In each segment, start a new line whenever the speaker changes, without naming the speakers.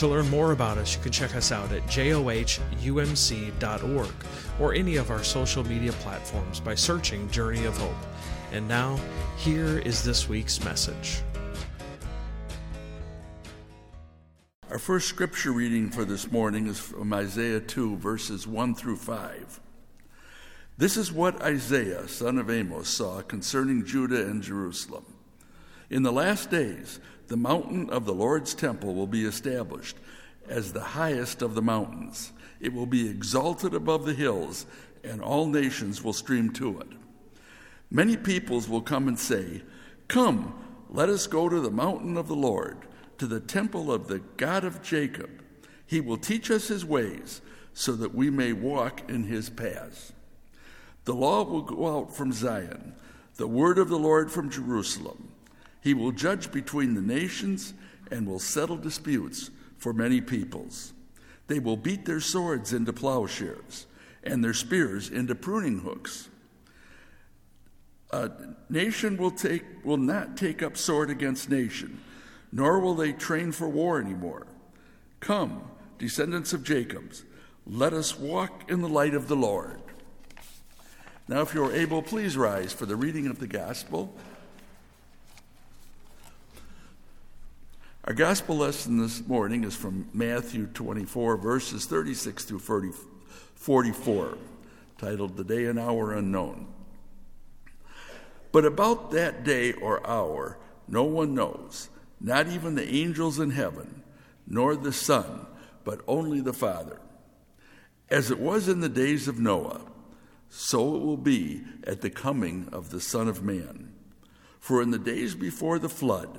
To learn more about us, you can check us out at johumc.org or any of our social media platforms by searching Journey of Hope. And now, here is this week's message.
Our first scripture reading for this morning is from Isaiah 2, verses 1 through 5. This is what Isaiah, son of Amos, saw concerning Judah and Jerusalem. In the last days, the mountain of the Lord's temple will be established as the highest of the mountains. It will be exalted above the hills, and all nations will stream to it. Many peoples will come and say, Come, let us go to the mountain of the Lord, to the temple of the God of Jacob. He will teach us his ways, so that we may walk in his paths. The law will go out from Zion, the word of the Lord from Jerusalem. He will judge between the nations and will settle disputes for many peoples. They will beat their swords into plowshares and their spears into pruning hooks. A nation will, take, will not take up sword against nation, nor will they train for war anymore. Come, descendants of Jacob's, let us walk in the light of the Lord. Now, if you're able, please rise for the reading of the gospel. Our gospel lesson this morning is from Matthew 24, verses 36 through 40, 44, titled The Day and Hour Unknown. But about that day or hour, no one knows, not even the angels in heaven, nor the Son, but only the Father. As it was in the days of Noah, so it will be at the coming of the Son of Man. For in the days before the flood,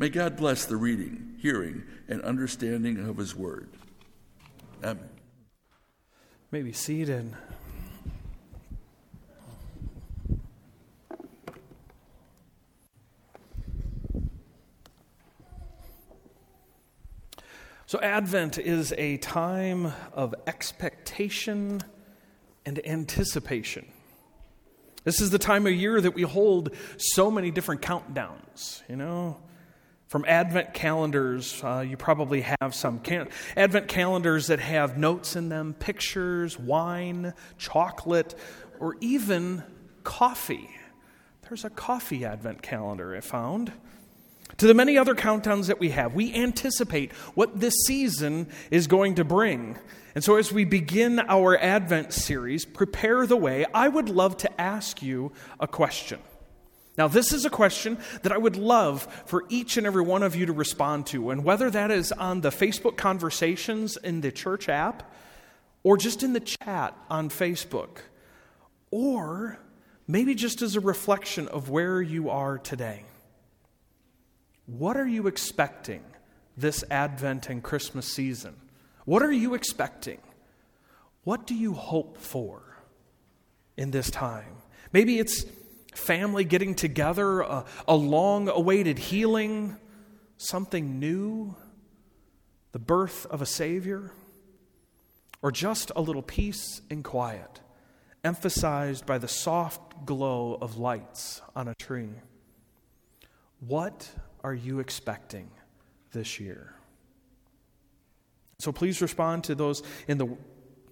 May God bless the reading, hearing, and understanding of His Word. Amen.
Maybe seated. So, Advent is a time of expectation and anticipation. This is the time of year that we hold so many different countdowns, you know? From Advent calendars, uh, you probably have some Advent calendars that have notes in them, pictures, wine, chocolate, or even coffee. There's a coffee Advent calendar I found. To the many other countdowns that we have, we anticipate what this season is going to bring. And so, as we begin our Advent series, Prepare the Way, I would love to ask you a question. Now, this is a question that I would love for each and every one of you to respond to. And whether that is on the Facebook conversations in the church app, or just in the chat on Facebook, or maybe just as a reflection of where you are today. What are you expecting this Advent and Christmas season? What are you expecting? What do you hope for in this time? Maybe it's family getting together, a, a long awaited healing, something new, the birth of a Savior? or just a little peace and quiet, emphasized by the soft glow of lights on a tree. What are you expecting this year? So please respond to those in the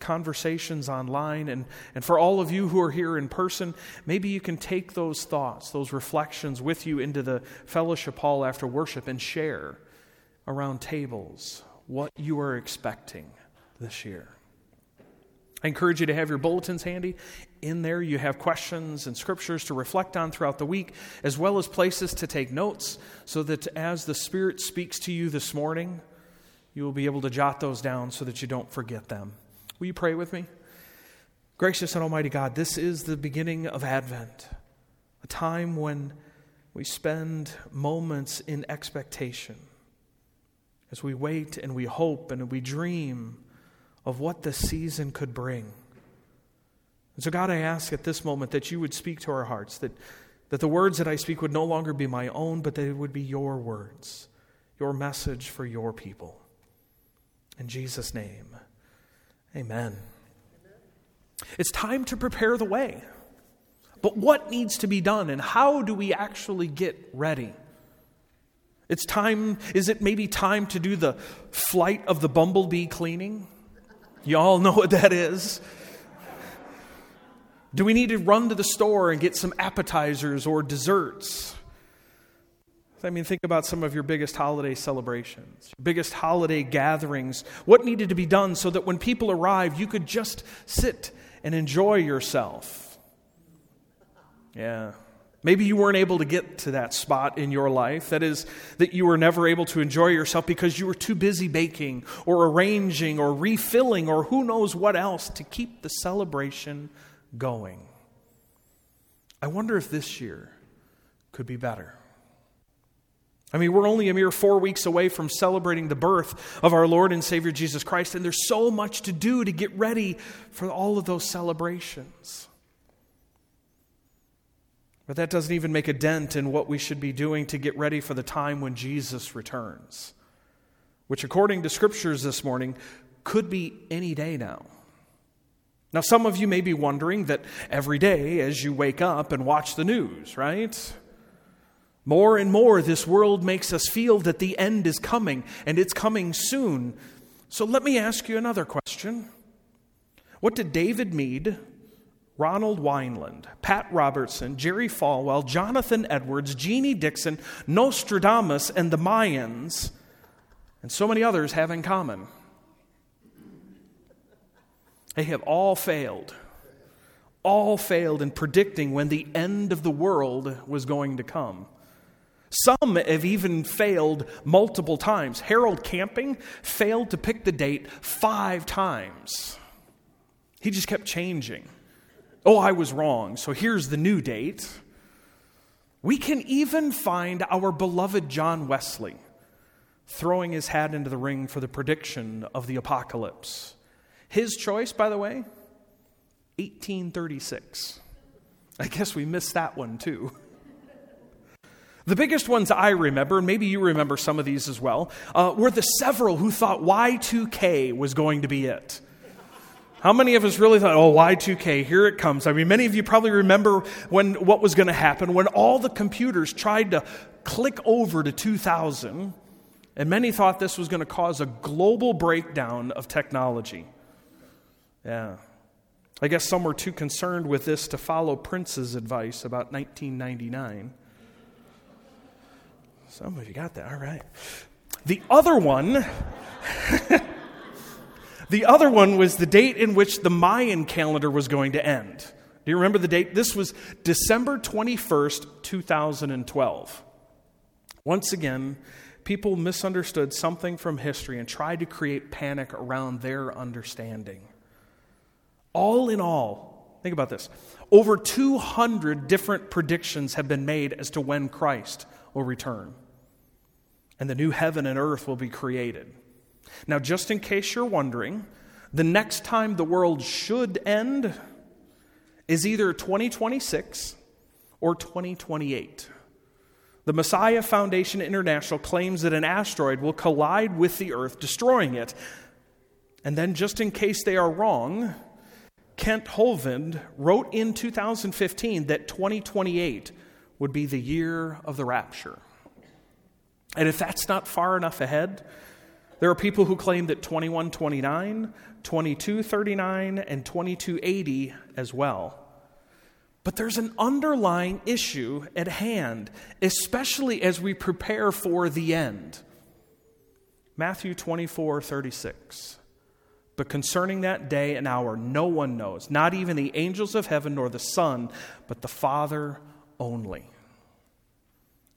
conversations online. And, and for all of you who are here in person, maybe you can take those thoughts, those reflections with you into the fellowship hall after worship and share around tables what you are expecting this year. I encourage you to have your bulletins handy. In there, you have questions and scriptures to reflect on throughout the week, as well as places to take notes, so that as the Spirit speaks to you this morning, you will be able to jot those down so that you don't forget them. Will you pray with me? Gracious and Almighty God, this is the beginning of Advent, a time when we spend moments in expectation as we wait and we hope and we dream of what the season could bring. And so, God, I ask at this moment that you would speak to our hearts, that, that the words that I speak would no longer be my own, but that they would be your words, your message for your people. In Jesus' name, amen. It's time to prepare the way. But what needs to be done, and how do we actually get ready? It's time, is it maybe time to do the flight of the bumblebee cleaning? You all know what that is. Do we need to run to the store and get some appetizers or desserts? I mean, think about some of your biggest holiday celebrations, biggest holiday gatherings. What needed to be done so that when people arrive, you could just sit and enjoy yourself? Yeah. Maybe you weren't able to get to that spot in your life. That is, that you were never able to enjoy yourself because you were too busy baking or arranging or refilling or who knows what else to keep the celebration going. I wonder if this year could be better. I mean, we're only a mere four weeks away from celebrating the birth of our Lord and Savior Jesus Christ, and there's so much to do to get ready for all of those celebrations. But that doesn't even make a dent in what we should be doing to get ready for the time when Jesus returns, which, according to scriptures this morning, could be any day now. Now, some of you may be wondering that every day as you wake up and watch the news, right? More and more, this world makes us feel that the end is coming, and it's coming soon. So let me ask you another question. What did David Meade, Ronald Weinland, Pat Robertson, Jerry Falwell, Jonathan Edwards, Jeane Dixon, Nostradamus, and the Mayans, and so many others have in common? They have all failed. All failed in predicting when the end of the world was going to come. Some have even failed multiple times. Harold Camping failed to pick the date five times. He just kept changing. Oh, I was wrong, so here's the new date. We can even find our beloved John Wesley throwing his hat into the ring for the prediction of the apocalypse. His choice, by the way, 1836. I guess we missed that one too. The biggest ones I remember, and maybe you remember some of these as well, uh, were the several who thought Y2K was going to be it. How many of us really thought, oh, Y2K, here it comes? I mean, many of you probably remember when what was going to happen when all the computers tried to click over to 2000, and many thought this was going to cause a global breakdown of technology. Yeah. I guess some were too concerned with this to follow Prince's advice about 1999. Some of you got that. All right. The other one. the other one was the date in which the Mayan calendar was going to end. Do you remember the date? This was December 21st, 2012. Once again, people misunderstood something from history and tried to create panic around their understanding. All in all, think about this over 200 different predictions have been made as to when Christ will return and the new heaven and earth will be created. Now, just in case you're wondering, the next time the world should end is either 2026 or 2028. The Messiah Foundation International claims that an asteroid will collide with the Earth, destroying it. And then, just in case they are wrong, Kent Hovind wrote in 2015 that 2028 would be the year of the rapture. And if that's not far enough ahead, there are people who claim that 2129, 2239, and 2280 as well. But there's an underlying issue at hand, especially as we prepare for the end. Matthew 24, 36. But concerning that day and hour, no one knows, not even the angels of heaven nor the Son, but the Father only.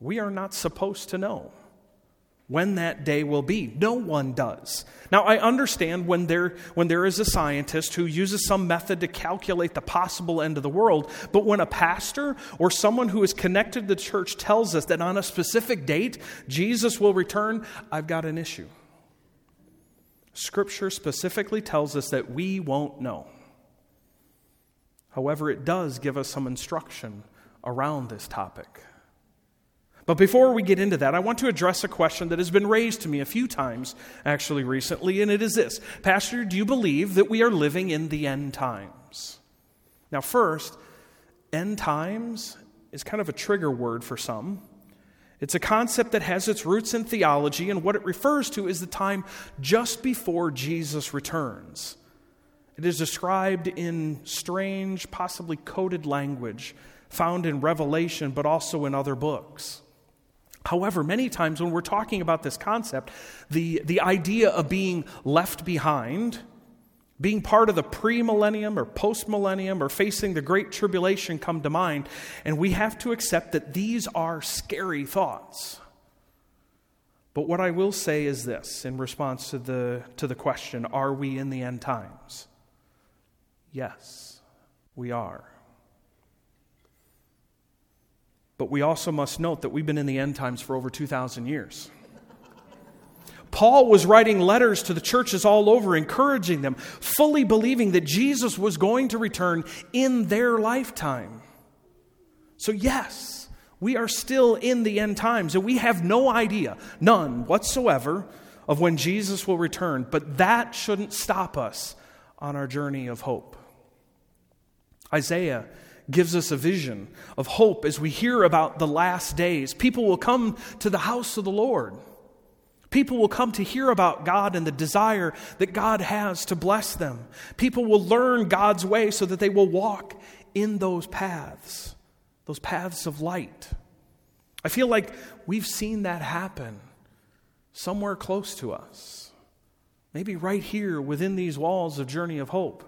We are not supposed to know when that day will be. No one does. Now, I understand when there, when there is a scientist who uses some method to calculate the possible end of the world, but when a pastor or someone who is connected to the church tells us that on a specific date Jesus will return, I've got an issue. Scripture specifically tells us that we won't know. However, it does give us some instruction around this topic. But before we get into that, I want to address a question that has been raised to me a few times actually recently, and it is this Pastor, do you believe that we are living in the end times? Now, first, end times is kind of a trigger word for some. It's a concept that has its roots in theology, and what it refers to is the time just before Jesus returns. It is described in strange, possibly coded language found in Revelation, but also in other books. However, many times when we're talking about this concept, the, the idea of being left behind, being part of the pre-millennium or post-millennium or facing the great tribulation come to mind, and we have to accept that these are scary thoughts. But what I will say is this in response to the, to the question, are we in the end times? Yes, we are. But we also must note that we've been in the end times for over 2,000 years. Paul was writing letters to the churches all over, encouraging them, fully believing that Jesus was going to return in their lifetime. So, yes, we are still in the end times, and we have no idea, none whatsoever, of when Jesus will return, but that shouldn't stop us on our journey of hope. Isaiah gives us a vision of hope as we hear about the last days. People will come to the house of the Lord. People will come to hear about God and the desire that God has to bless them. People will learn God's way so that they will walk in those paths, those paths of light. I feel like we've seen that happen somewhere close to us. Maybe right here within these walls of Journey of Hope.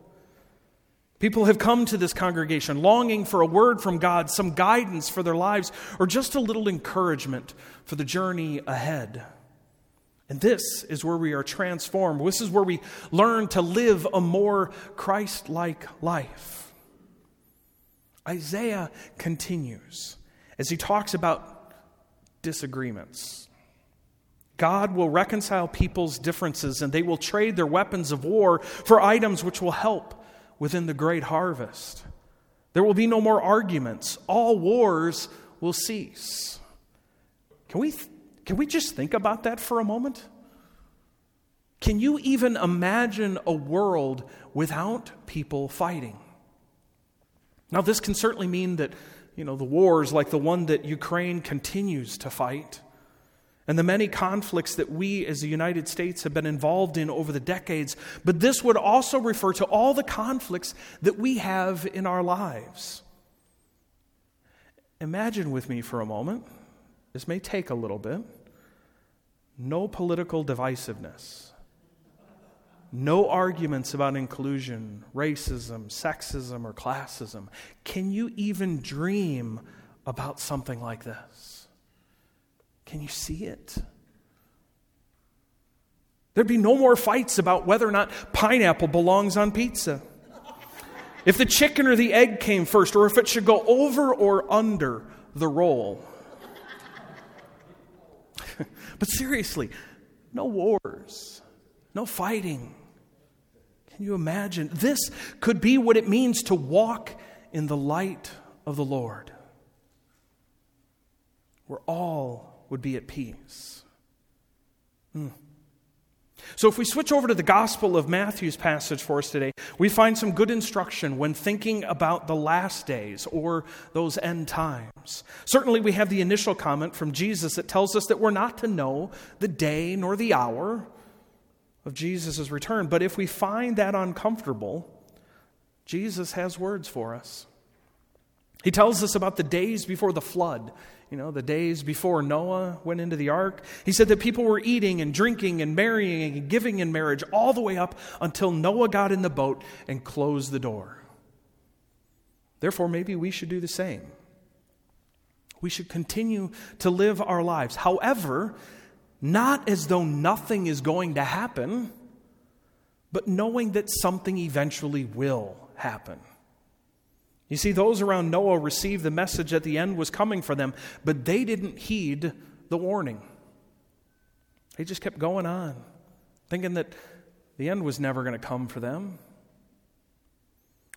People have come to this congregation longing for a word from God, some guidance for their lives, or just a little encouragement for the journey ahead. And this is where we are transformed. This is where we learn to live a more Christ like life. Isaiah continues as he talks about disagreements. God will reconcile people's differences and they will trade their weapons of war for items which will help within the great harvest. There will be no more arguments. All wars will cease. Can we, can we just think about that for a moment? Can you even imagine a world without people fighting? Now, this can certainly mean that, you know, the wars like the one that Ukraine continues to fight and the many conflicts that we as the United States have been involved in over the decades, but this would also refer to all the conflicts that we have in our lives. Imagine with me for a moment, this may take a little bit, no political divisiveness, no arguments about inclusion, racism, sexism, or classism. Can you even dream about something like this? Can you see it? There'd be no more fights about whether or not pineapple belongs on pizza. If the chicken or the egg came first, or if it should go over or under the roll. but seriously, no wars, no fighting. Can you imagine? This could be what it means to walk in the light of the Lord. We're all would be at peace. Hmm. So, if we switch over to the Gospel of Matthew's passage for us today, we find some good instruction when thinking about the last days or those end times. Certainly, we have the initial comment from Jesus that tells us that we're not to know the day nor the hour of Jesus' return. But if we find that uncomfortable, Jesus has words for us. He tells us about the days before the flood you know, the days before Noah went into the ark. He said that people were eating and drinking and marrying and giving in marriage all the way up until Noah got in the boat and closed the door. Therefore, maybe we should do the same. We should continue to live our lives. However, not as though nothing is going to happen, but knowing that something eventually will happen. You see, those around Noah received the message that the end was coming for them, but they didn't heed the warning. They just kept going on, thinking that the end was never going to come for them.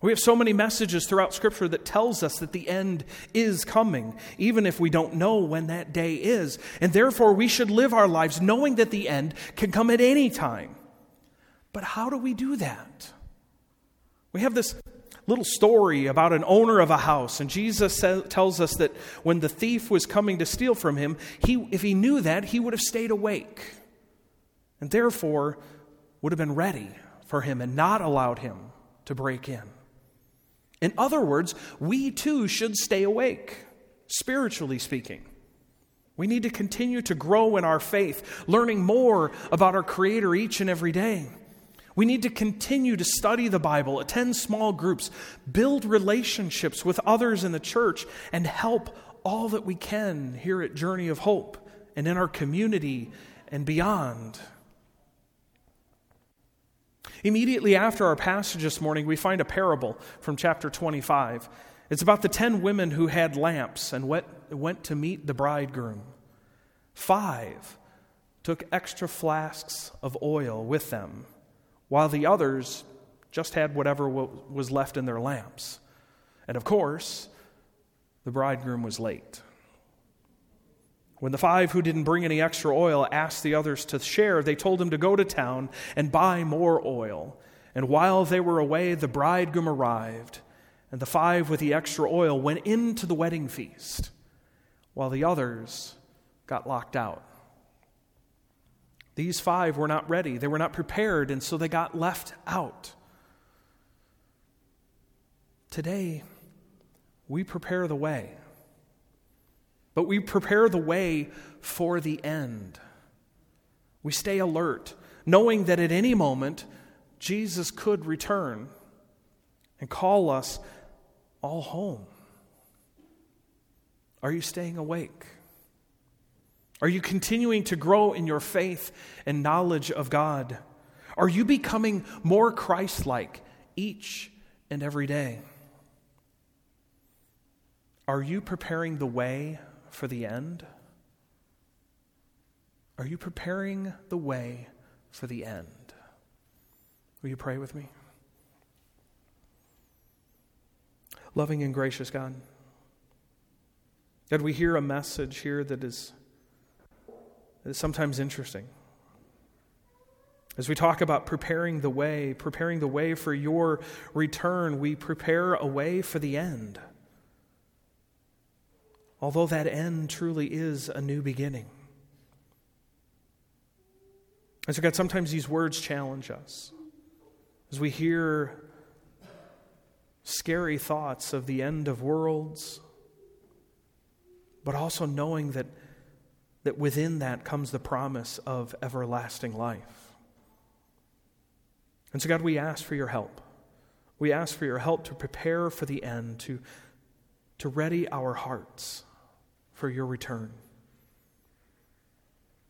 We have so many messages throughout Scripture that tells us that the end is coming, even if we don't know when that day is. And therefore, we should live our lives knowing that the end can come at any time. But how do we do that? We have this little story about an owner of a house. And Jesus sa- tells us that when the thief was coming to steal from him, he, if he knew that, he would have stayed awake. And therefore, would have been ready for him and not allowed him to break in. In other words, we too should stay awake, spiritually speaking. We need to continue to grow in our faith, learning more about our Creator each and every day. We need to continue to study the Bible, attend small groups, build relationships with others in the church, and help all that we can here at Journey of Hope and in our community and beyond. Immediately after our passage this morning, we find a parable from chapter 25. It's about the ten women who had lamps and went, went to meet the bridegroom. Five took extra flasks of oil with them while the others just had whatever was left in their lamps. And of course, the bridegroom was late. When the five who didn't bring any extra oil asked the others to share, they told him to go to town and buy more oil. And while they were away, the bridegroom arrived, and the five with the extra oil went into the wedding feast, while the others got locked out. These five were not ready, they were not prepared, and so they got left out. Today, we prepare the way, but we prepare the way for the end. We stay alert, knowing that at any moment, Jesus could return and call us all home. Are you staying awake? Are you continuing to grow in your faith and knowledge of God? Are you becoming more Christ like each and every day? Are you preparing the way for the end? Are you preparing the way for the end? Will you pray with me? Loving and gracious God, God, we hear a message here that is it's sometimes interesting. As we talk about preparing the way, preparing the way for your return, we prepare a way for the end. Although that end truly is a new beginning. And so, God, sometimes these words challenge us. As we hear scary thoughts of the end of worlds, but also knowing that that within that comes the promise of everlasting life. And so, God, we ask for your help. We ask for your help to prepare for the end, to, to ready our hearts for your return.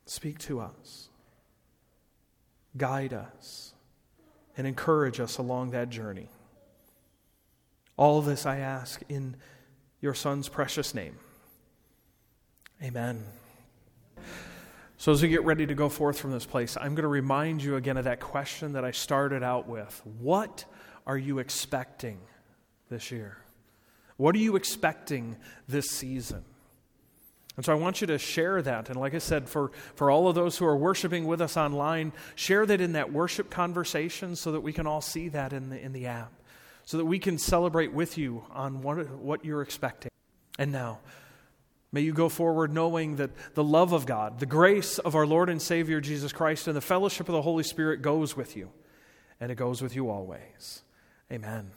Speak to us, guide us, and encourage us along that journey. All this I ask in your Son's precious name. Amen. So, as we get ready to go forth from this place, I'm going to remind you again of that question that I started out with. What are you expecting this year? What are you expecting this season? And so I want you to share that. And like I said, for, for all of those who are worshiping with us online, share that in that worship conversation so that we can all see that in the, in the app, so that we can celebrate with you on what, what you're expecting. And now, may you go forward knowing that the love of God, the grace of our Lord and Savior Jesus Christ, and the fellowship of the Holy Spirit goes with you, and it goes with you always. Amen.